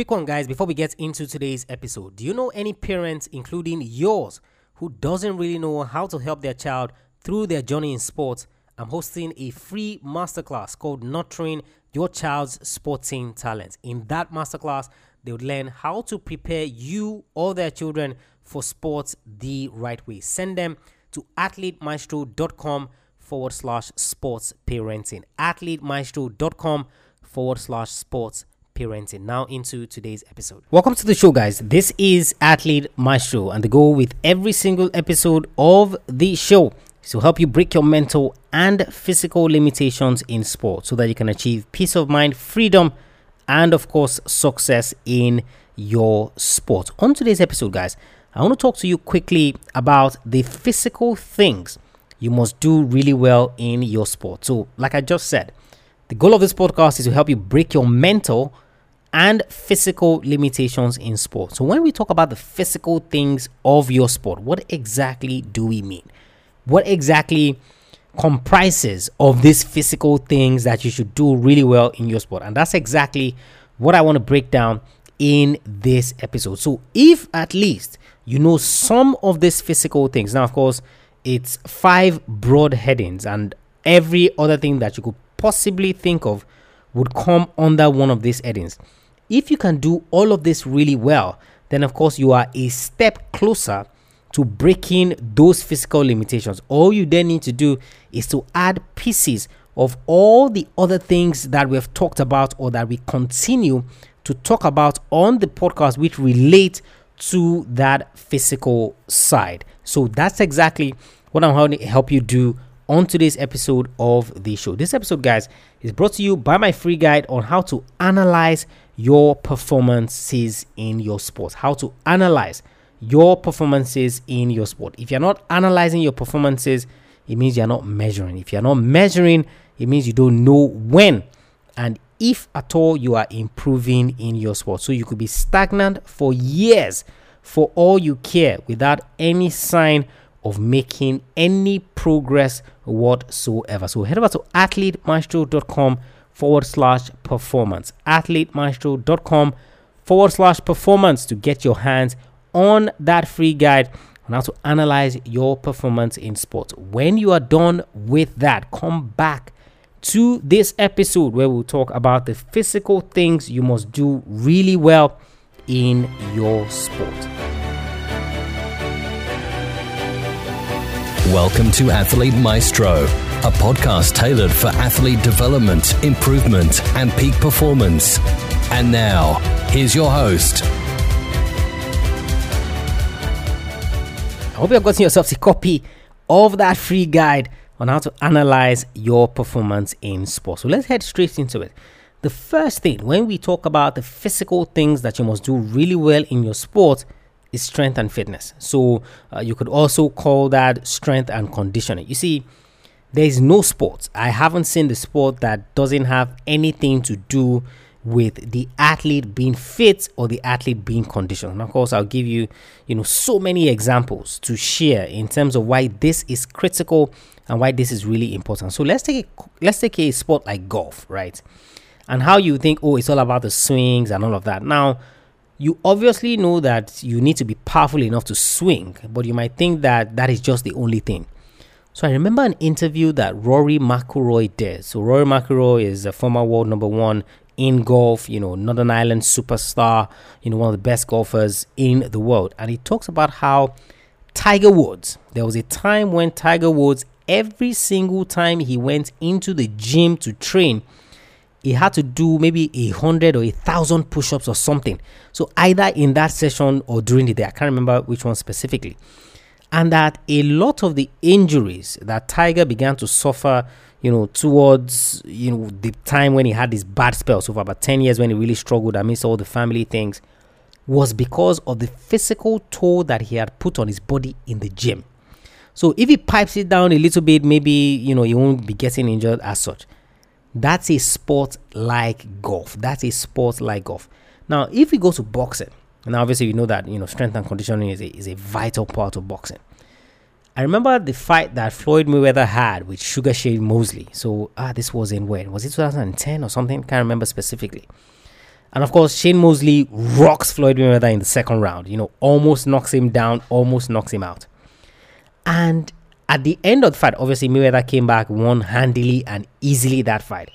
Quick one, guys, before we get into today's episode. Do you know any parents, including yours, who doesn't really know how to help their child through their journey in sports? I'm hosting a free masterclass called Nurturing Your Child's Sporting Talent. In that masterclass, they would learn how to prepare you or their children for sports the right way. Send them to athletemaestro.com forward slash sports parenting. Athletemaestro.com forward slash sports parenting. Now into today's episode. Welcome to the show, guys. This is Athlete Maestro, and the goal with every single episode of the show is to help you break your mental and physical limitations in sport so that you can achieve peace of mind, freedom, and of course, success in your sport. On today's episode, guys, I want to talk to you quickly about the physical things you must do really well in your sport. So, like I just said, the goal of this podcast is to help you break your mental and physical limitations in sport. So, when we talk about the physical things of your sport, what exactly do we mean? What exactly comprises of these physical things that you should do really well in your sport? And that's exactly what I want to break down in this episode. So, if at least you know some of these physical things, now, of course, it's five broad headings, and every other thing that you could possibly think of would come under one of these headings. If you can do all of this really well, then of course you are a step closer to breaking those physical limitations. All you then need to do is to add pieces of all the other things that we have talked about or that we continue to talk about on the podcast, which relate to that physical side. So that's exactly what I'm going to help you do on today's episode of the show. This episode, guys, is brought to you by my free guide on how to analyze your performances in your sport. How to analyze your performances in your sport. If you're not analyzing your performances, it means you're not measuring. If you're not measuring, it means you don't know when and if at all you are improving in your sport. So you could be stagnant for years for all you care without any sign of making any progress whatsoever. So head over to athletemaestro.com forward slash performance. Athletemaestro.com forward slash performance to get your hands on that free guide on how to analyze your performance in sports. When you are done with that, come back to this episode where we'll talk about the physical things you must do really well in your sport. Welcome to Athlete Maestro, a podcast tailored for athlete development, improvement, and peak performance. And now, here's your host. I hope you've gotten yourself a copy of that free guide on how to analyze your performance in sports. So let's head straight into it. The first thing, when we talk about the physical things that you must do really well in your sport, is strength and fitness. So uh, you could also call that strength and conditioning. You see, there is no sport. I haven't seen the sport that doesn't have anything to do with the athlete being fit or the athlete being conditioned. And of course, I'll give you, you know, so many examples to share in terms of why this is critical and why this is really important. So let's take a, let's take a sport like golf, right? And how you think, oh, it's all about the swings and all of that. Now, you obviously know that you need to be powerful enough to swing, but you might think that that is just the only thing. So I remember an interview that Rory McIlroy did. So Rory McIlroy is a former world number one in golf, you know, Northern Ireland superstar, you know, one of the best golfers in the world. And he talks about how Tiger Woods, there was a time when Tiger Woods, every single time he went into the gym to train, he had to do maybe a hundred or a thousand push-ups or something. So either in that session or during the day, I can't remember which one specifically. And that a lot of the injuries that Tiger began to suffer, you know, towards you know the time when he had this bad spell, so for about 10 years when he really struggled amidst all the family things, was because of the physical toll that he had put on his body in the gym. So if he pipes it down a little bit, maybe you know he won't be getting injured as such. That's a sport like golf. That's a sport like golf. Now, if we go to boxing, and obviously we know that you know strength and conditioning is a, is a vital part of boxing. I remember the fight that Floyd Mayweather had with Sugar Shane Mosley. So ah, this was in when was it 2010 or something? Can't remember specifically. And of course, Shane Mosley rocks Floyd Mayweather in the second round. You know, almost knocks him down, almost knocks him out. And at the end of the fight, obviously Mayweather came back, won handily and easily that fight.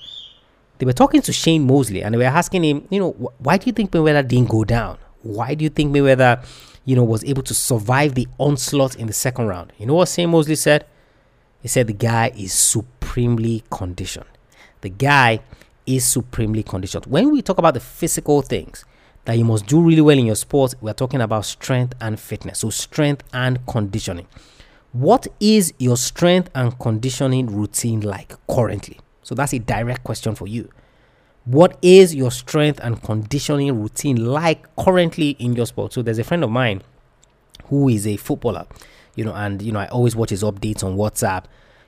They were talking to Shane Mosley and they were asking him, you know, wh- why do you think Mayweather didn't go down? Why do you think Mayweather, you know, was able to survive the onslaught in the second round? You know what Sam Mosley said? He said the guy is supremely conditioned. The guy is supremely conditioned. When we talk about the physical things that you must do really well in your sport, we're talking about strength and fitness. So, strength and conditioning. What is your strength and conditioning routine like currently? So, that's a direct question for you. What is your strength and conditioning routine like currently in your sport? So, there's a friend of mine who is a footballer, you know, and you know, I always watch his updates on WhatsApp,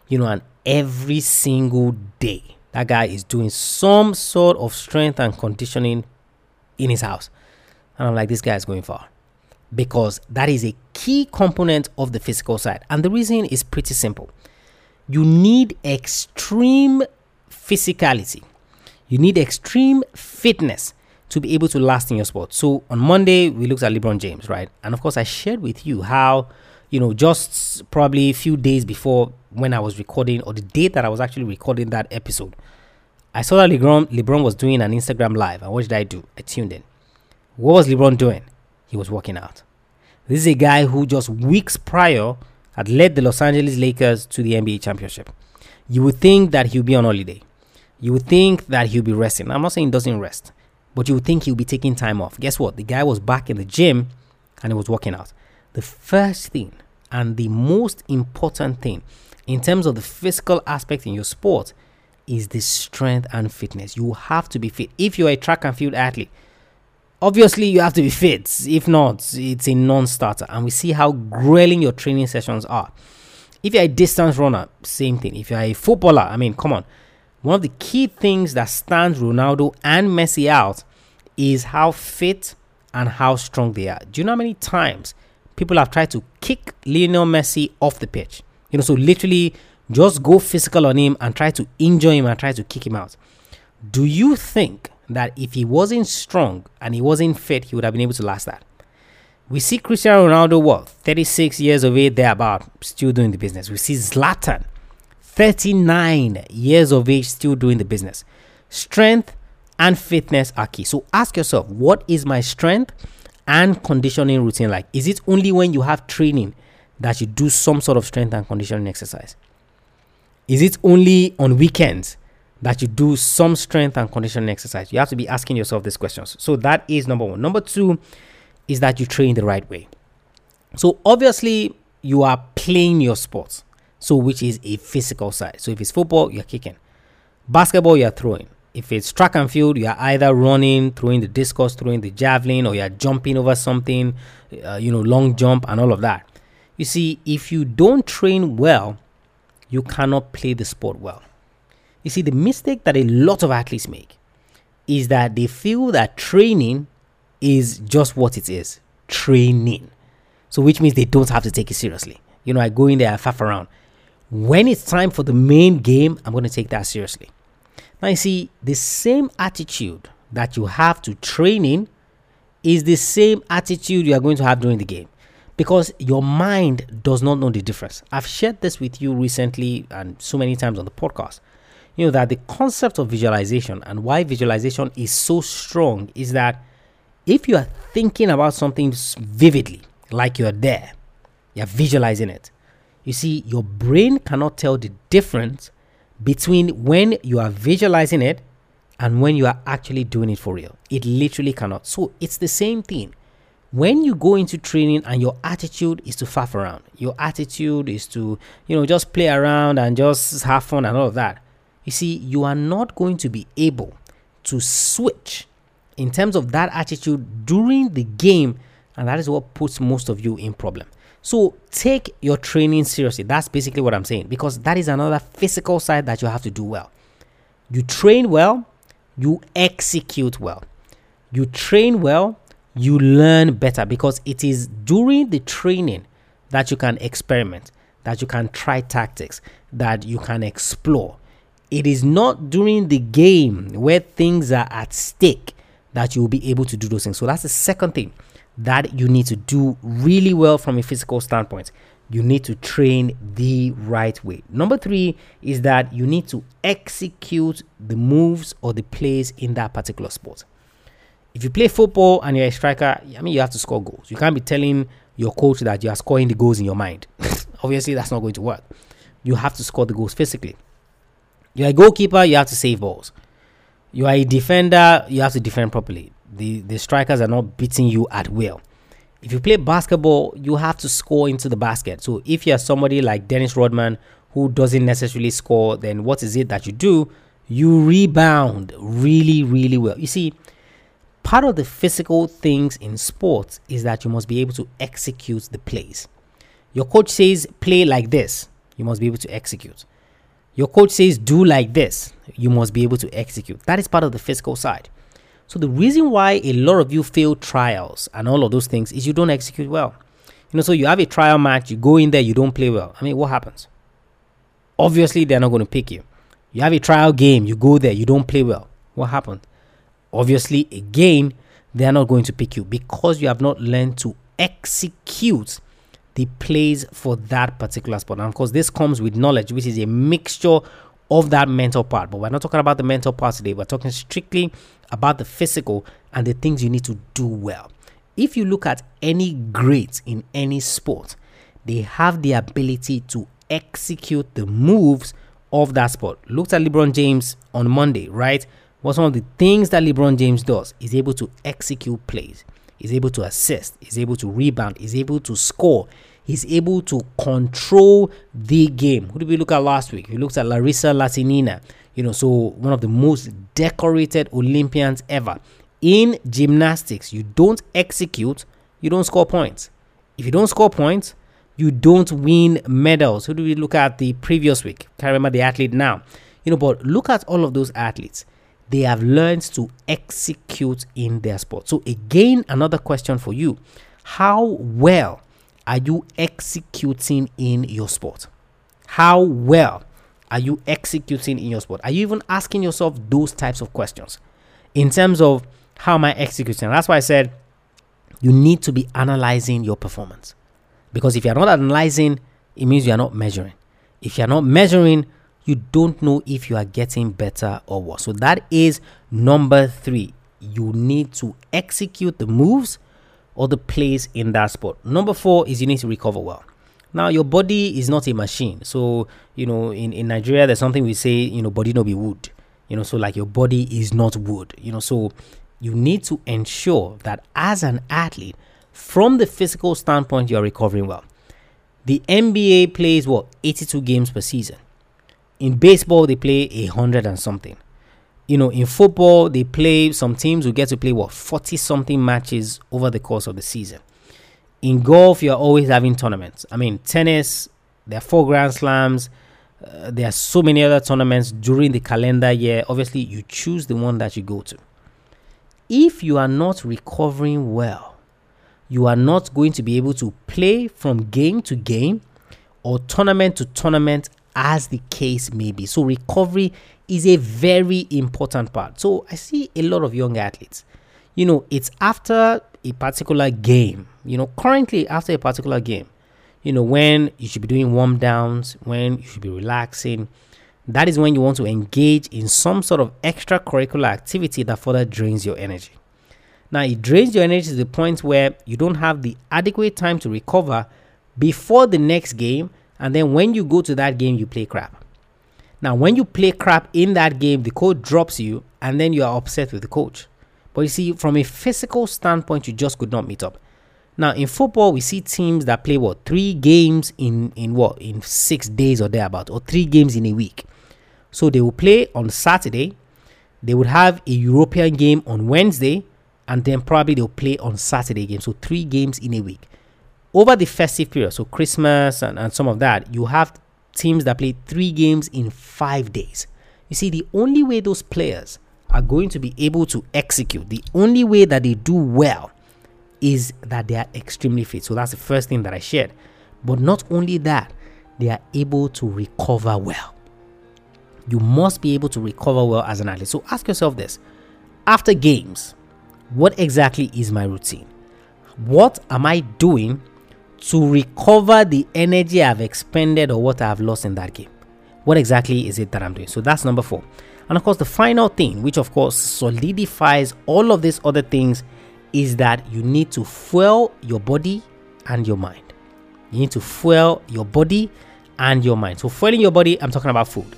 you know, and every single day that guy is doing some sort of strength and conditioning in his house. And I'm like, this guy is going far because that is a key component of the physical side. And the reason is pretty simple you need extreme physicality, you need extreme fitness to be able to last in your sport. So on Monday, we looked at LeBron James, right? And of course, I shared with you how, you know, just probably a few days before when I was recording, or the date that I was actually recording that episode, I saw that LeBron, LeBron was doing an Instagram live. And what did I do? I tuned in. What was LeBron doing? He was working out. This is a guy who just weeks prior had led the Los Angeles Lakers to the NBA championship. You would think that he'll be on holiday. You would think that he'll be resting. I'm not saying he doesn't rest, but you would think he'll be taking time off. Guess what? The guy was back in the gym and he was working out. The first thing and the most important thing in terms of the physical aspect in your sport is the strength and fitness. You have to be fit. If you're a track and field athlete, obviously you have to be fit. If not, it's a non starter. And we see how grueling your training sessions are. If you're a distance runner, same thing. If you're a footballer, I mean, come on. One of the key things that stands Ronaldo and Messi out is how fit and how strong they are. Do you know how many times people have tried to kick Lionel Messi off the pitch? You know, so literally just go physical on him and try to injure him and try to kick him out. Do you think that if he wasn't strong and he wasn't fit, he would have been able to last that? We see Cristiano Ronaldo, what, 36 years of age, thereabout, still doing the business. We see Zlatan, 39 years of age, still doing the business. Strength and fitness are key. So ask yourself, what is my strength and conditioning routine like? Is it only when you have training that you do some sort of strength and conditioning exercise? Is it only on weekends that you do some strength and conditioning exercise? You have to be asking yourself these questions. So that is number one. Number two is that you train the right way. So obviously you are playing your sport. So which is a physical side. So if it's football, you're kicking. Basketball, you're throwing. If it's track and field, you're either running, throwing the discus, throwing the javelin, or you're jumping over something, uh, you know, long jump and all of that. You see, if you don't train well, you cannot play the sport well. You see, the mistake that a lot of athletes make is that they feel that training is just what it is training. So, which means they don't have to take it seriously. You know, I go in there, I faff around. When it's time for the main game, I'm going to take that seriously. Now, you see, the same attitude that you have to training is the same attitude you are going to have during the game because your mind does not know the difference. I've shared this with you recently and so many times on the podcast. You know that the concept of visualization and why visualization is so strong is that if you are thinking about something vividly, like you're there, you're visualizing it, you see, your brain cannot tell the difference between when you are visualizing it and when you are actually doing it for real. It literally cannot. So it's the same thing when you go into training and your attitude is to faff around, your attitude is to, you know, just play around and just have fun and all of that, you see, you are not going to be able to switch in terms of that attitude during the game, and that is what puts most of you in problem. So take your training seriously. That's basically what I'm saying because that is another physical side that you have to do well. You train well, you execute well. You train well, you learn better because it is during the training that you can experiment, that you can try tactics, that you can explore. It is not during the game where things are at stake that you will be able to do those things. So that's the second thing that you need to do really well from a physical standpoint. You need to train the right way. Number three is that you need to execute the moves or the plays in that particular sport. If you play football and you're a striker, I mean, you have to score goals. You can't be telling your coach that you are scoring the goals in your mind. Obviously, that's not going to work. You have to score the goals physically. You're a goalkeeper, you have to save balls. You are a defender, you have to defend properly. The the strikers are not beating you at will. If you play basketball, you have to score into the basket. So if you're somebody like Dennis Rodman who doesn't necessarily score, then what is it that you do? You rebound really, really well. You see, part of the physical things in sports is that you must be able to execute the plays. Your coach says play like this, you must be able to execute. Your coach says do like this, you must be able to execute. That is part of the physical side. So the reason why a lot of you fail trials and all of those things is you don't execute well. You know, so you have a trial match, you go in there, you don't play well. I mean, what happens? Obviously, they're not going to pick you. You have a trial game, you go there, you don't play well. What happened? Obviously, again, they're not going to pick you because you have not learned to execute the plays for that particular sport. And of course, this comes with knowledge, which is a mixture of that mental part. But we're not talking about the mental part today. We're talking strictly about the physical and the things you need to do well. If you look at any great in any sport, they have the ability to execute the moves of that sport. Looked at LeBron James on Monday, right? What one of the things that LeBron James does is able to execute plays, is able to assist, is able to rebound, is able to score, he's able to control the game. Who did we look at last week? We looked at Larisa Latynina, you know, so one of the most decorated Olympians ever. In gymnastics, you don't execute, you don't score points. If you don't score points, you don't win medals. Who do we look at the previous week? Can't remember the athlete now. You know, but look at all of those athletes. They have learned to execute in their sport. So, again, another question for you How well are you executing in your sport? How well are you executing in your sport? Are you even asking yourself those types of questions in terms of how am I executing? That's why I said you need to be analyzing your performance because if you're not analyzing, it means you are not measuring. If you're not measuring, you don't know if you are getting better or worse. So that is number three. You need to execute the moves or the plays in that sport. Number four is you need to recover well. Now, your body is not a machine. So, you know, in, in Nigeria, there's something we say, you know, body no be wood. You know, so like your body is not wood. You know, so you need to ensure that as an athlete, from the physical standpoint, you're recovering well. The NBA plays what 82 games per season. In baseball, they play a hundred and something you know, in football, they play some teams will get to play what 40 something matches over the course of the season. In golf, you're always having tournaments. I mean, tennis, there are four Grand Slams. Uh, there are so many other tournaments during the calendar year. Obviously, you choose the one that you go to. If you are not recovering well, you are not going to be able to play from game to game or tournament to tournament as the case may be. So, recovery is a very important part. So I see a lot of young athletes. You know, it's after a particular game, you know, currently after a particular game, you know, when you should be doing warm downs, when you should be relaxing. That is when you want to engage in some sort of extracurricular activity that further drains your energy. Now, it drains your energy to the point where you don't have the adequate time to recover before the next game. And then when you go to that game, you play crap. Now, when you play crap in that game, the coach drops you and then you are upset with the coach. But you see, from a physical standpoint, you just could not meet up. Now, in football, we see teams that play what three games in in what in six days or thereabout, or three games in a week. So they will play on Saturday, they would have a European game on Wednesday, and then probably they'll play on Saturday game. So three games in a week. Over the festive period, so Christmas and, and some of that, you have teams that play three games in five days. You see, the only way those players are going to be able to execute, the only way that they do well is that they are extremely fit. So that's the first thing that I shared. But not only that, they are able to recover well. You must be able to recover well as an athlete. So ask yourself this after games, what exactly is my routine? What am I doing to recover the energy I've expended or what I've lost in that game? What exactly is it that I'm doing? So that's number four. And of course, the final thing, which of course solidifies all of these other things, is that you need to fuel your body and your mind. You need to fuel your body and your mind. So, fueling your body, I'm talking about food.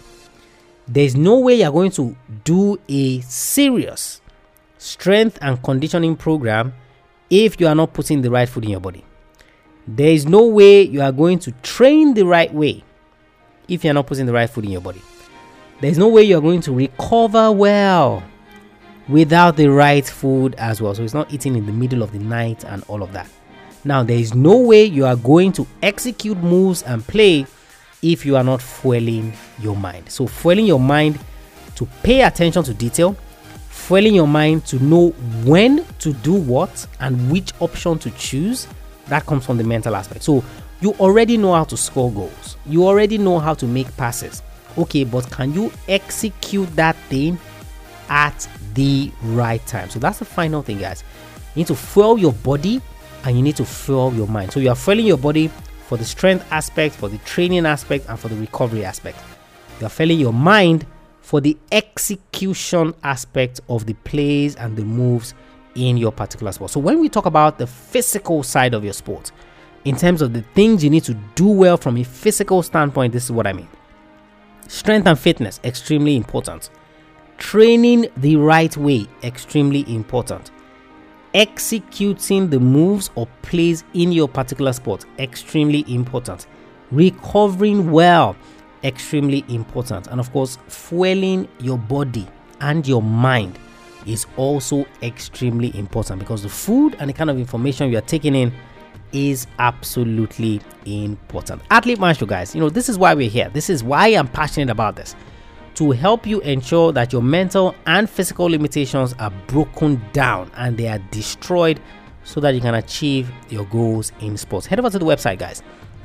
There's no way you're going to do a serious strength and conditioning program if you are not putting the right food in your body. There is no way you are going to train the right way if you're not putting the right food in your body. There's no way you're going to recover well without the right food as well. So it's not eating in the middle of the night and all of that. Now, there is no way you are going to execute moves and play if you are not fueling your mind. So, fueling your mind to pay attention to detail, fueling your mind to know when to do what and which option to choose, that comes from the mental aspect. So, you already know how to score goals, you already know how to make passes. Okay, but can you execute that thing at the right time? So, that's the final thing, guys. You need to fuel your body and you need to fuel your mind. So, you are fueling your body for the strength aspect, for the training aspect, and for the recovery aspect. You are filling your mind for the execution aspect of the plays and the moves in your particular sport. So, when we talk about the physical side of your sport, in terms of the things you need to do well from a physical standpoint, this is what I mean. Strength and fitness, extremely important. Training the right way, extremely important executing the moves or plays in your particular sport extremely important recovering well extremely important and of course fueling your body and your mind is also extremely important because the food and the kind of information you are taking in is absolutely important athlete maestro guys you know this is why we're here this is why i'm passionate about this to help you ensure that your mental and physical limitations are broken down and they are destroyed so that you can achieve your goals in sports. Head over to the website, guys.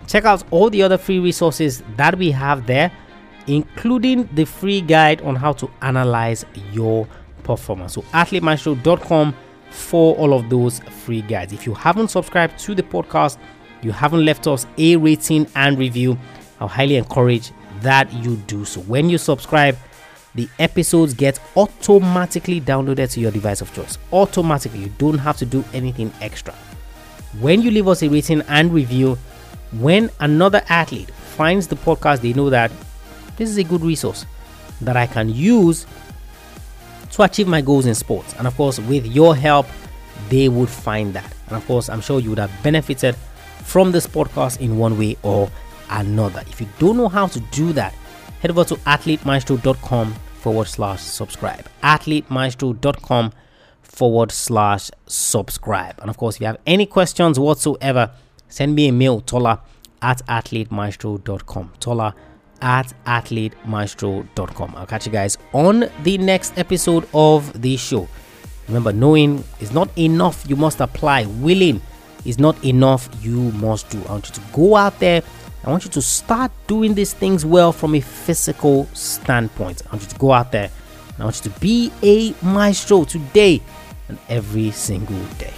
Check out all the other free resources that we have there, including the free guide on how to analyze your performance. So, athletemaestro.com for all of those free guides. If you haven't subscribed to the podcast, you haven't left us a rating and review, I highly encourage that you do so. When you subscribe, the episodes get automatically downloaded to your device of choice. Automatically, you don't have to do anything extra. When you leave us a rating and review, when another athlete finds the podcast, they know that this is a good resource that I can use to achieve my goals in sports. And of course, with your help, they would find that. And of course, I'm sure you would have benefited from this podcast in one way or another. If you don't know how to do that, head over to athletemaestro.com forward slash subscribe. Athletemaestro.com forward slash subscribe. And of course, if you have any questions whatsoever, send me a mail, Tola at athletemaestro.com. Tola at athletemaestro.com. I'll catch you guys on the next episode of the show. Remember, knowing is not enough, you must apply. Willing is not enough, you must do. I want you to go out there I want you to start doing these things well from a physical standpoint. I want you to go out there I want you to be a maestro today and every single day.